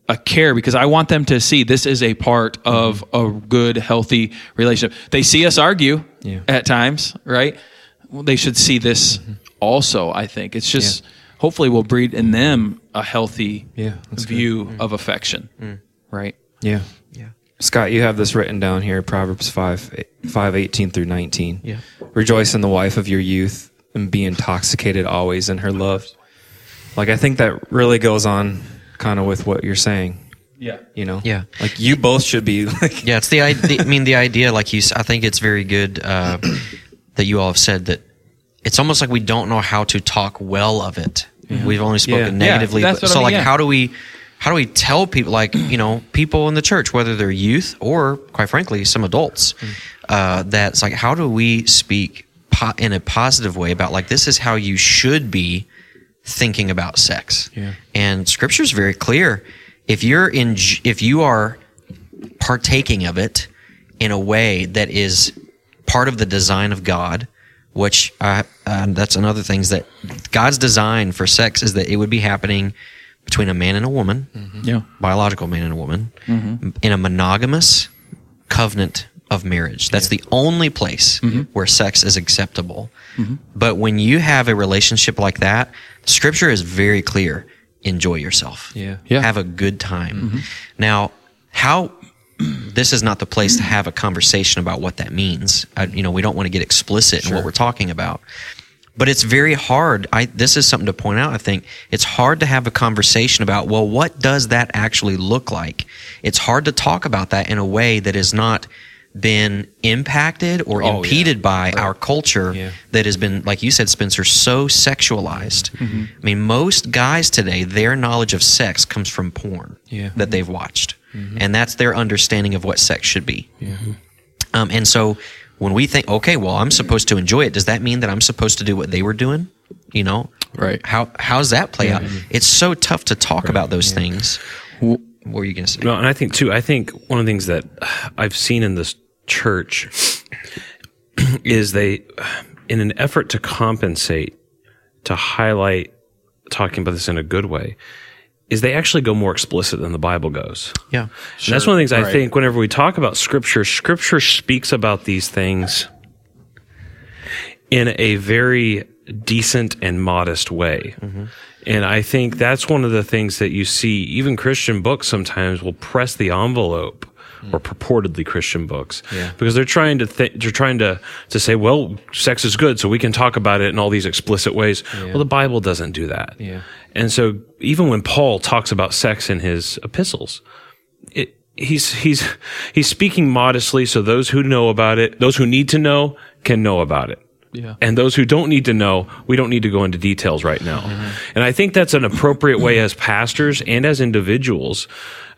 a care because I want them to see this is a part of mm-hmm. a good, healthy relationship. They see us argue Yeah. at times, right? Well, they should see this mm-hmm. also, I think. It's just hopefully we'll breed in them a healthy Yeah, that's good. view mm. of affection, mm. right? Yeah. Yeah. Scott, you have this written down here, Proverbs 5, 5 18 through 19. Yeah. Rejoice in the wife of your youth and be intoxicated always in her love. Like, I think that really goes on kind of with what you're saying, Yeah. you know? Yeah. Like, you both should be like, Yeah, it's the idea. I mean, the idea, like you, I think it's very good uh, that you all have said that it's almost like we don't know how to talk well of it. We've only spoken Yeah. negatively. Yeah, but- what I so, mean, like, yeah. how do we, how do we tell people, like you know, people in the church, whether they're youth or, quite frankly, some adults, uh, that it's like, how do we speak po- in a positive way about like this is how you should be thinking about sex? Yeah. And Scripture is very clear. If you're in, if you are partaking of it in a way that is part of the design of God, which uh, uh, that's another thing is that God's design for sex is that it would be happening between a man and a woman, Yeah. biological man and a woman, in a monogamous covenant of marriage. That's the only place mm-hmm. where sex is acceptable. Mm-hmm. But when you have a relationship like that, Scripture is very clear. Enjoy yourself. Yeah. Yeah. Have a good time. Mm-hmm. Now, how this is not the place to have a conversation about what that means. I, you know, we don't want to get explicit in what we're talking about. but it's very hard. I this is something to point out. I think it's hard to have a conversation about well, what does that actually look like? It's hard to talk about that in a way that is not been impacted or Oh, impeded by our culture Yeah. that has been like you said spencer so sexualized. Mm-hmm. I mean most guys today their knowledge of sex comes from porn Yeah. that they've watched. Mm-hmm. And that's their understanding of what sex should be. Um, and so when we think okay well i'm supposed to enjoy it does that mean that i'm supposed to do what they were doing? You know? Right. how how's that play out? Mm-hmm. It's so tough to talk about those things. What were you going to say? No, and I think too. I think one of the things that I've seen in this church is they, in an effort to compensate, to highlight, talking about this in a good way, is they actually go more explicit than the Bible goes. yeah And that's one of the things I Right. think whenever we talk about scripture, scripture speaks about these things in a very decent and modest way. Mm-hmm. And I think that's one of the things that you see, even Christian books sometimes will press the envelope or purportedly Christian books Yeah. because they're trying to th- they're trying to to say well sex is good so we can talk about it in all these explicit ways well the bible doesn't do that Yeah. and so even when Paul talks about sex in his epistles, it, he's he's he's speaking modestly so those who know about it, those who need to know can know about it. Yeah. And those who don't need to know, we don't need to go into details right now. And I think that's an appropriate way as pastors and as individuals.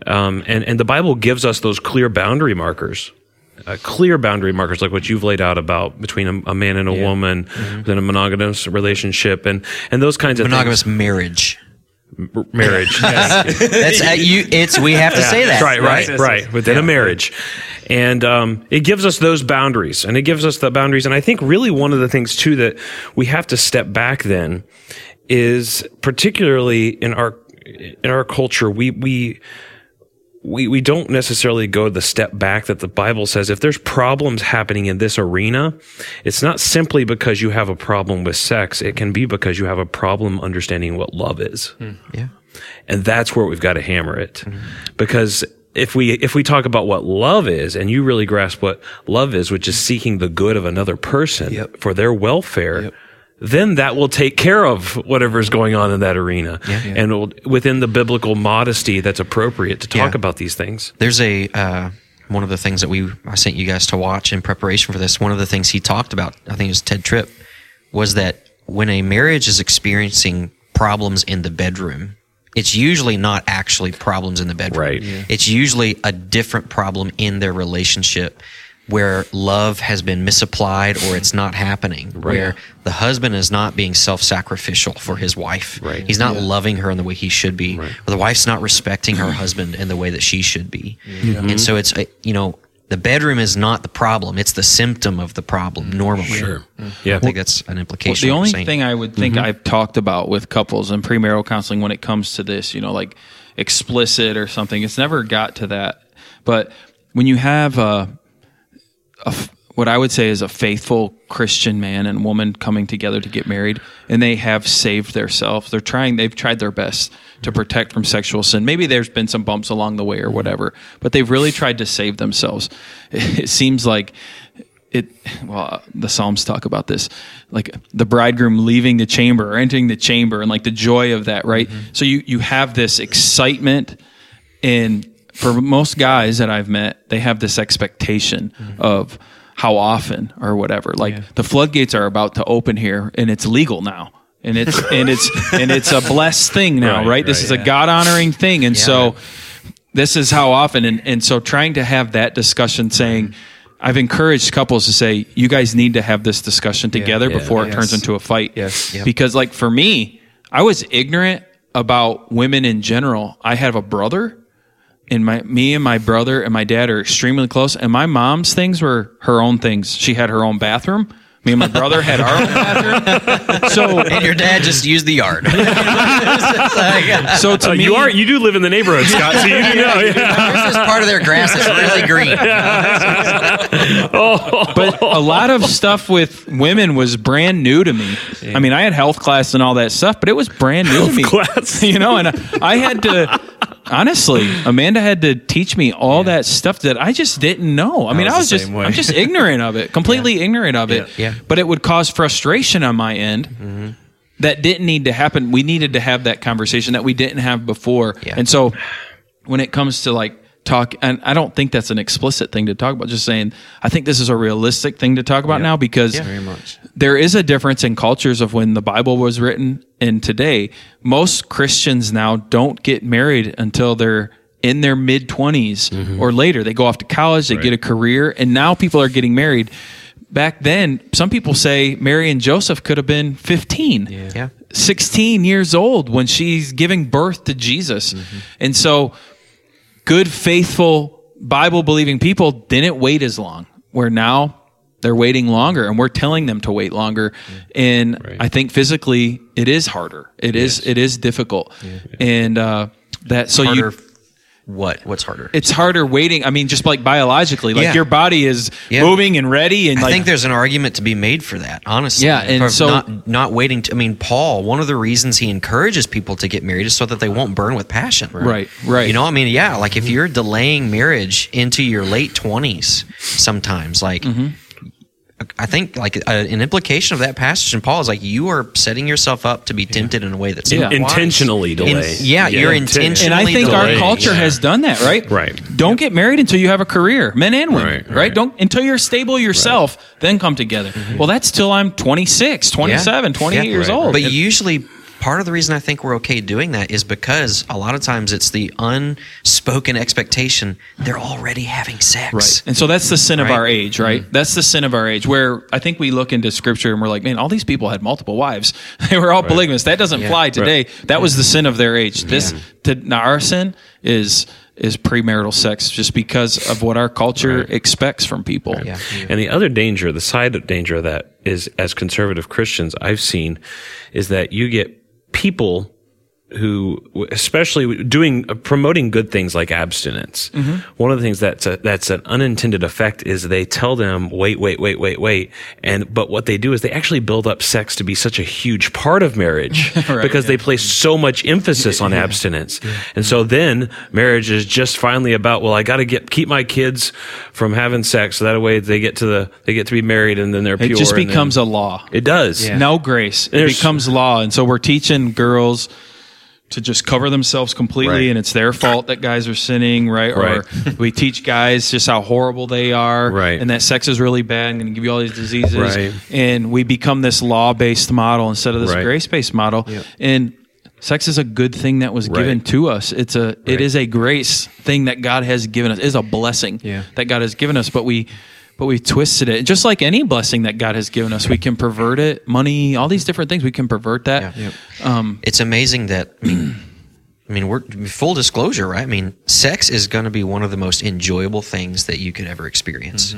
Um, and, and the Bible gives us those clear boundary markers. Uh, clear boundary markers like what you've laid out about between a, a man and a woman within a monogamous relationship and and those kinds of monogamous marriage. Marriage yes. That's uh, you. It's we have to say that. Right, right, right. Within a marriage. And um, it gives us those boundaries and it gives us the boundaries. And I think really one of the things too that we have to step back then is particularly in our, in our culture, we, we, we, we don't necessarily go the step back that the Bible says if there's problems happening in this arena, it's not simply because you have a problem with sex. It can be because you have a problem understanding what love is hmm. Yeah. and that's where we've got to hammer it hmm. because if we if we talk about what love is and you really grasp what love is which is seeking the good of another person Yep. for their welfare then that will take care of whatever's going on in that arena and will, within the biblical modesty that's appropriate to talk Yeah. about these things There's a uh, one of the things that we I sent you guys to watch in preparation for this. One of the things he talked about, I think it was Tedd Tripp, was that when a marriage is experiencing problems in the bedroom, it's usually not actually problems in the bedroom. Right. Yeah. It's usually a different problem in their relationship where love has been misapplied or it's not happening. Where the husband is not being self sacrificial for his wife. Right. He's not loving her in the way he should be. right. Or the wife's not respecting her husband in the way that she should be. And so it's, uh, you know, the bedroom is not the problem. It's the symptom of the problem normally. Sure. yeah I think that's an implication. the only thing I would think I've talked about with couples and premarital counseling when it comes to this, you know, like explicit or something, it's never got to that. But when you have a, a what I would say is a faithful Christian man and woman coming together to get married, and they have saved themselves. They're trying. They've tried their best to protect from sexual sin. Maybe there's been some bumps along the way or whatever, but they've really tried to save themselves. It seems like it well the psalms talk about this like the bridegroom leaving the chamber or entering the chamber and like the joy of that right mm-hmm. so you you have this excitement and for most guys that i've met they have this expectation mm-hmm. of how often or whatever. Like the floodgates are about to open here and it's legal now. And it's and it's and it's a blessed thing now Right, right, this right, is a god honoring thing. And so this is how often and, and so trying to have that discussion saying mm-hmm. i've encouraged couples to say you guys need to have this discussion together yeah, before it turns into a fight. Yes. Yep. because like for me i was ignorant about women in general. I have a brother and my me and my brother and my dad are extremely close and my mom's things were her own things she had her own bathroom me and my brother had our own bathroom so and your dad just used the yard. so to Uh, me you are you do live in the neighborhood scott so you do know yeah. There's this part of their grass that's really green. but a lot of stuff with women was brand new to me. I mean, I had health class and all that stuff, but it was brand new to me. class. you know, and I had to, honestly, Amanda had to teach me all that stuff that I just didn't know. I mean, was I was just. I'm just ignorant of it, completely ignorant of it. Yeah. But it would cause frustration on my end. That didn't need to happen. We needed to have that conversation that we didn't have before. Yeah. And so when it comes to like talk and I don't think that's an explicit thing to talk about just saying I think this is a realistic thing to talk about now because Very much. there is a difference in cultures of when the Bible was written and today. Most Christians now don't get married until they're in their mid 20s mm-hmm. or later. They go off to college, they get a career, and now people are getting married. Back then, some people say Mary and Joseph could have been 15. Yeah. 16 years old when she's giving birth to Jesus. Mm-hmm. And so, good, faithful, Bible believing people didn't wait as long, where now they're waiting longer and we're telling them to wait longer. And I think physically it is harder. It is, it is difficult. And, uh, that, so Harder. you, What? What's harder? it's harder waiting. I mean, just like biologically, like Yeah. your body is Yeah. moving and ready. And I like, think there's an argument to be made for that, honestly. Yeah, and For so- not not waiting. To, I mean, Paul. One of the reasons he encourages people to get married is so that they won't burn with passion. Right, right. You know, I mean, yeah. Like if you're delaying marriage into your late twenties, sometimes, like. Mm-hmm. I think like uh, an implication of that passage in Paul is like you are setting yourself up to be tempted in a way that's Yeah. not wise. Intentionally In- delay. yeah, you're intentionally and I think delaying. our culture yeah. has done that, right? Right. Don't get married until you have a career, men and women, Right, right? right. Don't until you're stable yourself, then come together. Well, that's till I'm 26, 27, 28 Yeah. years Right. old. But And- usually, part of the reason I think we're okay doing that is because a lot of times it's the unspoken expectation they're already having sex. Right. And so that's the sin of Right. our age, right? Mm-hmm. That's the sin of our age where I think we look into scripture and we're like, man, all these people had multiple wives. They were all polygamous. That doesn't fly today. That was the sin of their age. This to, now our sin is is premarital sex just because of what our culture expects from people. Yeah. And the other danger, the side of danger of that is, as conservative Christians, I've seen, is that you get people who, especially doing uh, promoting good things like abstinence. Mm-hmm. One of the things that's a, that's an unintended effect is they tell them wait, wait, wait, wait, wait, and but what they do is they actually build up sex to be such a huge part of marriage because they place so much emphasis on abstinence, and so then marriage is just finally about well, I got to get keep my kids from having sex, so that way they get to the they get to be married and then they're It pure. just becomes a law. it does. No grace. It There's- becomes law. And so we're teaching girls to just cover themselves completely Right. and it's their fault that guys are sinning, right? Or we teach guys just how horrible they are Right. and that sex is really bad and going to give you all these diseases. Right. And we become this law based model instead of this Right. grace based model. And sex is a good thing that was Right. given to us. It's a it is a grace thing that God has given us. It is a blessing Yeah. that God has given us, but we but we twisted it. Just like any blessing that God has given us, we can pervert it. Money, all these different things, we can pervert that. Yeah. Um, It's amazing that I mean, I mean, we're full disclosure, right? I mean, sex is going to be one of the most enjoyable things that you could ever experience.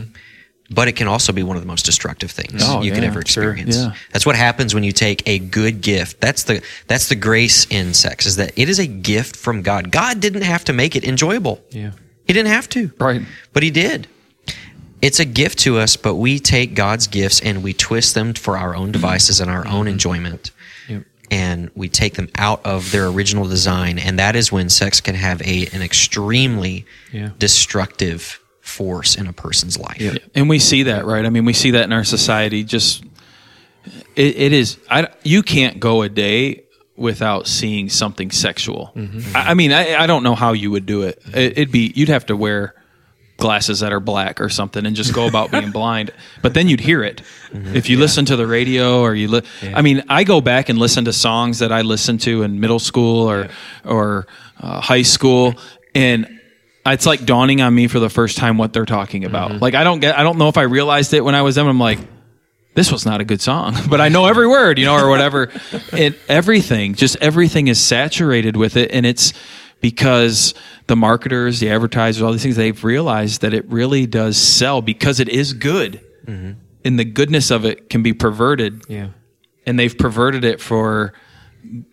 But it can also be one of the most destructive things Mm-hmm. Oh, you could yeah, ever sure, experience. yeah. That's what happens when you take a good gift. That's the that's the grace in sex is that it is a gift from God. God didn't have to make it enjoyable. Yeah. He didn't have to. Right. But he did. It's a gift to us, but we take God's gifts and we twist them for our own devices and our own mm-hmm. enjoyment. Yep. And we take them out of their original design. And that is when sex can have a an extremely Yeah. destructive force in a person's life. and we see that, right? I mean, we see that in our society. Just it, it is. I you can't go a day without seeing something sexual. Mm-hmm. I, I mean, I, I don't know how you would do it. it. It'd be you'd have to wear glasses that are black or something and just go about being blind. But then you'd hear it if you listen to the radio or you. Li- I mean, I go back and listen to songs that I listened to in middle school or or uh, high school, and it's like dawning on me for the first time what they're talking about. Like I don't get. I don't know if I realized it when I was them. I'm like. This was not a good song, but I know every word, you know, or whatever. And everything, just everything is saturated with it. And it's because the marketers, the advertisers, all these things, they've realized that it really does sell because it is good. And the goodness of it can be perverted. Yeah. And they've perverted it for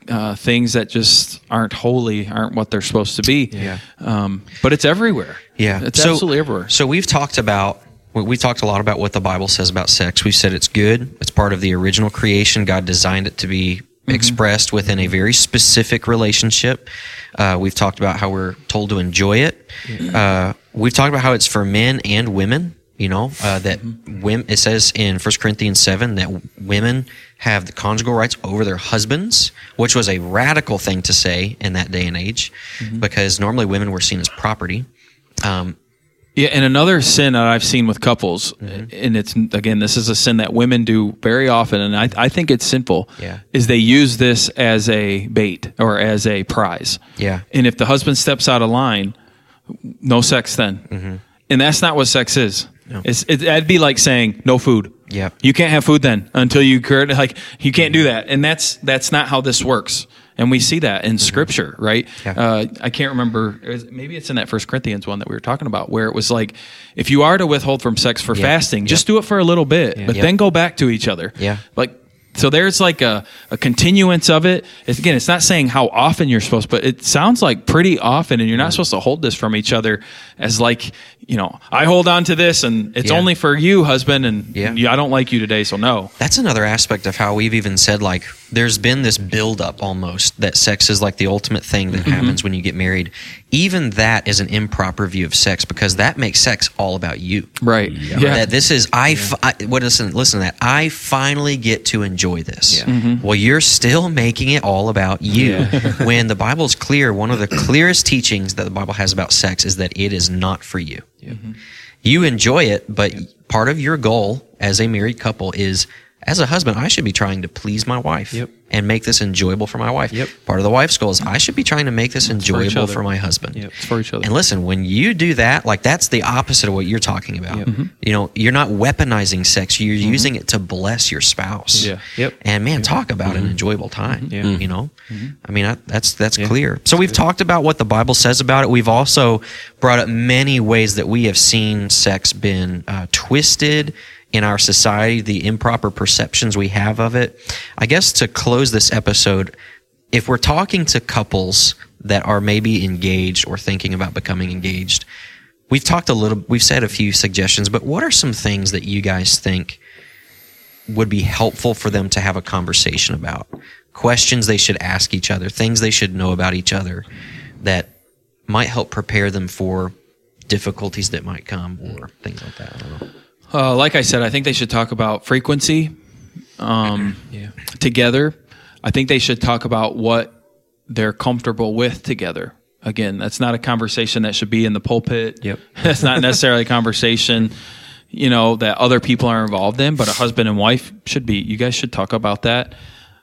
uh, things that just aren't holy, aren't what they're supposed to be. Yeah. Um, but it's everywhere. Yeah. It's So- absolutely everywhere. So we've talked about we- talked a lot about what the Bible says about sex. We've said it's good. It's part of the original creation. God designed it to be expressed within a very specific relationship. Uh, we've talked about how we're told to enjoy it. Uh, we've talked about how it's for men and women. You know uh, that women. It says in 1 Corinthians seven that women have the conjugal rights over their husbands, which was a radical thing to say in that day and age, because normally women were seen as property. Um, Yeah, and another sin that I've seen with couples, mm-hmm. and it's again, this is a sin that women do very often, and I, I think it's sinful. Yeah. is they use this as a bait or as a prize. Yeah. and if the husband steps out of line, no sex then, mm-hmm. and that's not what sex is. No. It's it, that'd be like saying no food. Yeah, you can't have food then until you cur- like you can't do that, and that's that's not how this works. And we see that in Scripture, right? Yeah. Uh, I can't remember. Maybe it's in that First Corinthians one that we were talking about, where it was like, if you are to withhold from sex for fasting, just do it for a little bit, but Yep. then go back to each other. Yeah. Like, so there's like a, a continuance of it. It's, again, it's not saying how often you're supposed, but it sounds like pretty often, and you're not supposed to hold this from each other as like, you know, I hold on to this, and it's Yeah. only for you, husband, and Yeah. I don't like you today, so no. That's another aspect of how we've even said like there's been this buildup almost that sex is like the ultimate thing that mm-hmm. happens when you get married. Even that is an improper view of sex because that makes sex all about you. Right. Yeah. That this is I, fi- what listen listen to that I finally get to enjoy this. Mm-hmm. Well, you're still making it all about you. when the Bible's clear, one of the clearest teachings that the Bible has about sex is that it is not for you. Mm-hmm. You enjoy it, but part of your goal as a married couple is as a husband, I should be trying to please my wife Yep. and make this enjoyable for my wife. Yep. Part of the wife's goal is I should be trying to make this for enjoyable other. for my husband. Yep. It's for each other. And listen, when you do that, like that's the opposite of what you're talking about. Yep. Mm-hmm. You know, you're not weaponizing sex; you're mm-hmm. using it to bless your spouse. Yeah. Yep. And man, talk about an mm-hmm. enjoyable time. Yeah. You know, I mean, I, that's that's clear. So we've talked about what the Bible says about it. We've also brought up many ways that we have seen sex been uh, twisted in our society, the improper perceptions we have of it. I guess to close this episode, if we're talking to couples that are maybe engaged or thinking about becoming engaged, we've talked a little, we've said a few suggestions, but what are some things that you guys think would be helpful for them to have a conversation about? Questions they should ask each other, things they should know about each other that might help prepare them for difficulties that might come or things like that. I don't know. Uh, like I said, I think they should talk about frequency um, Yeah. together. I think they should talk about what they're comfortable with together. Again, that's not a conversation that should be in the pulpit. Yep. That's not necessarily a conversation, you know, that other people are involved in, but a husband and wife should be. You guys should talk about that.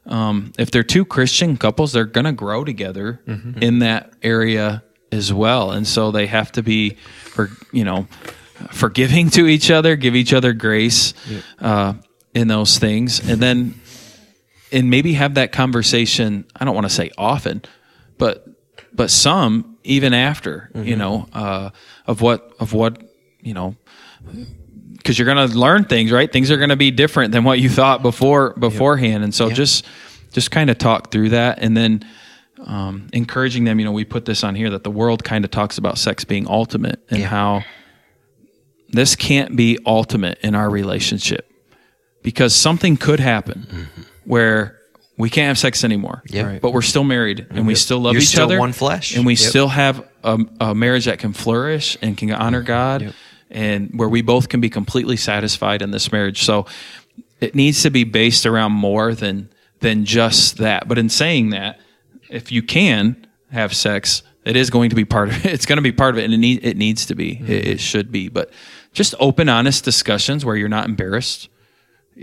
Um, if they're two Christian couples, they're going to grow together in that area as well, and so they have to be, for you know, forgiving to each other, give each other grace uh, in those things, and then and maybe have that conversation. I don't want to say often, but but some even after you know uh, of what of what you know because you're going to learn things right? Things are going to be different than what you thought before beforehand. And so just just kind of talk through that. And then um, encouraging them you know we put this on here that the world kind of talks about sex being ultimate and how this can't be ultimate in our relationship because something could happen mm-hmm. where we can't have sex anymore Yeah. Right. but we're still married and we still love You're each still other one flesh. and we Yep. still have a, a marriage that can flourish and can honor mm-hmm. God and where we both can be completely satisfied in this marriage. So it needs to be based around more than than just that. But in saying that, if you can have sex, it is going to be part of it. It's going to be part of it, and it, need, it needs to be. It, it mm-hmm. should be. But just open, honest discussions where you're not embarrassed.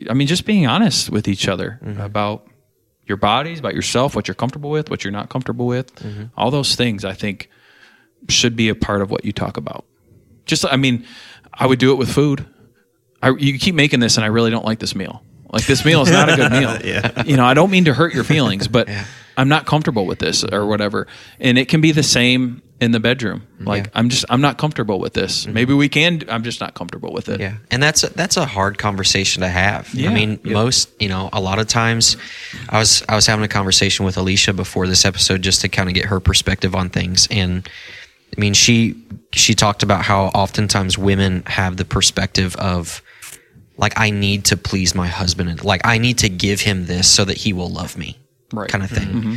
I mean, just being honest with each other mm-hmm. about your bodies, about yourself, what you're comfortable with, what you're not comfortable with. Mm-hmm. All those things, I think, should be a part of what you talk about. Just, I mean, I would do it with food. I, you keep making this, and I really don't like this meal. Like this meal is not a good meal. yeah. You know, I don't mean to hurt your feelings, but I'm not comfortable with this or whatever. And it can be the same in the bedroom. Like Yeah. I'm just I'm not comfortable with this. Mm-hmm. Maybe we can. I'm just not comfortable with it. Yeah, and that's a, that's a hard conversation to have. Yeah. I mean, most you know, a lot of times, I was I was having a conversation with Alicia before this episode just to kind of get her perspective on things, and I mean, she she talked about how oftentimes women have the perspective of like I need to please my husband, and like I need to give him this so that he will love me. Right. kind of thing. Mm-hmm.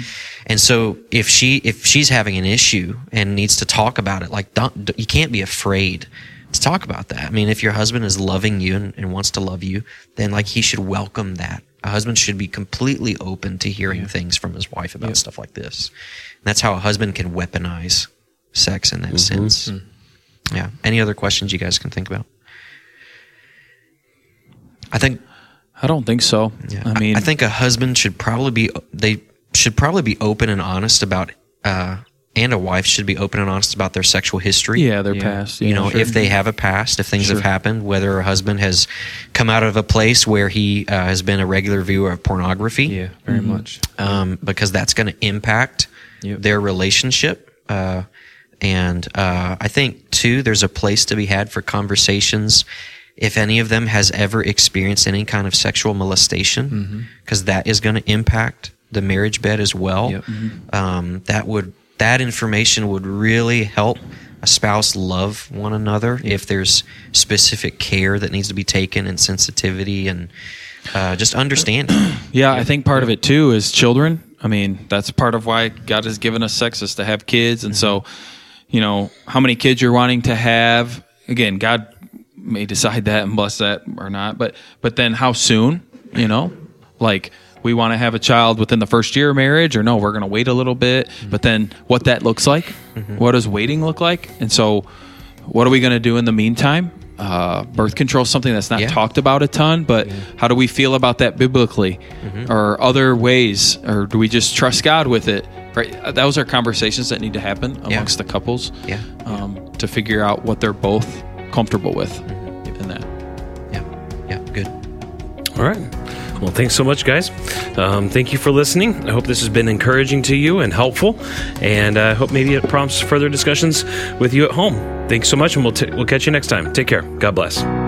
And so if she if she's having an issue and needs to talk about it, like don't, you can't be afraid to talk about that. I mean, if your husband is loving you and, and wants to love you, then like he should welcome that. A husband should be completely open to hearing things from his wife about stuff like this. And that's how a husband can weaponize sex in that mm-hmm. sense. Hmm. Yeah. Any other questions you guys can think about? I think I don't think so. yeah, I mean, I think a husband should probably be they should probably be open and honest about uh and a wife should be open and honest about their sexual history. yeah, they're past. You know, sure. if they have a past, if things Sure. have happened, whether a husband has come out of a place where he uh, has been a regular viewer of pornography, Yeah, very much. um, because that's going to impact Yep. their relationship. Uh, and uh, I think too, there's a place to be had for conversations. If any of them has ever experienced any kind of sexual molestation, because that is going to impact the marriage bed as well. Yep. Um, that would that information would really help a spouse love one another if there's specific care that needs to be taken and sensitivity and uh, just understanding. Yeah, I think part of it too is children. I mean, that's part of why God has given us sex is to have kids. And so, you know, how many kids you're wanting to have. Again, God may decide that and bless that or not. But but then how soon, you know? Like we want to have a child within the first year of marriage or no, we're going to wait a little bit. But then what that looks like, what does waiting look like? And so what are we going to do in the meantime? Uh, birth control is something that's not Yeah. talked about a ton, but how do we feel about that biblically, Mm-hmm. or other ways, or do we just trust God with it? Right, Uh, those are conversations that need to happen amongst the couples, Yeah. um, to figure out what they're both comfortable with in that. Yeah, yeah, good. All right. Well, thanks so much, guys. Um, thank you for listening. I hope this has been encouraging to you and helpful, and I hope maybe it prompts further discussions with you at home. Thanks so much, and we'll, t- we'll catch you next time. Take care. God bless.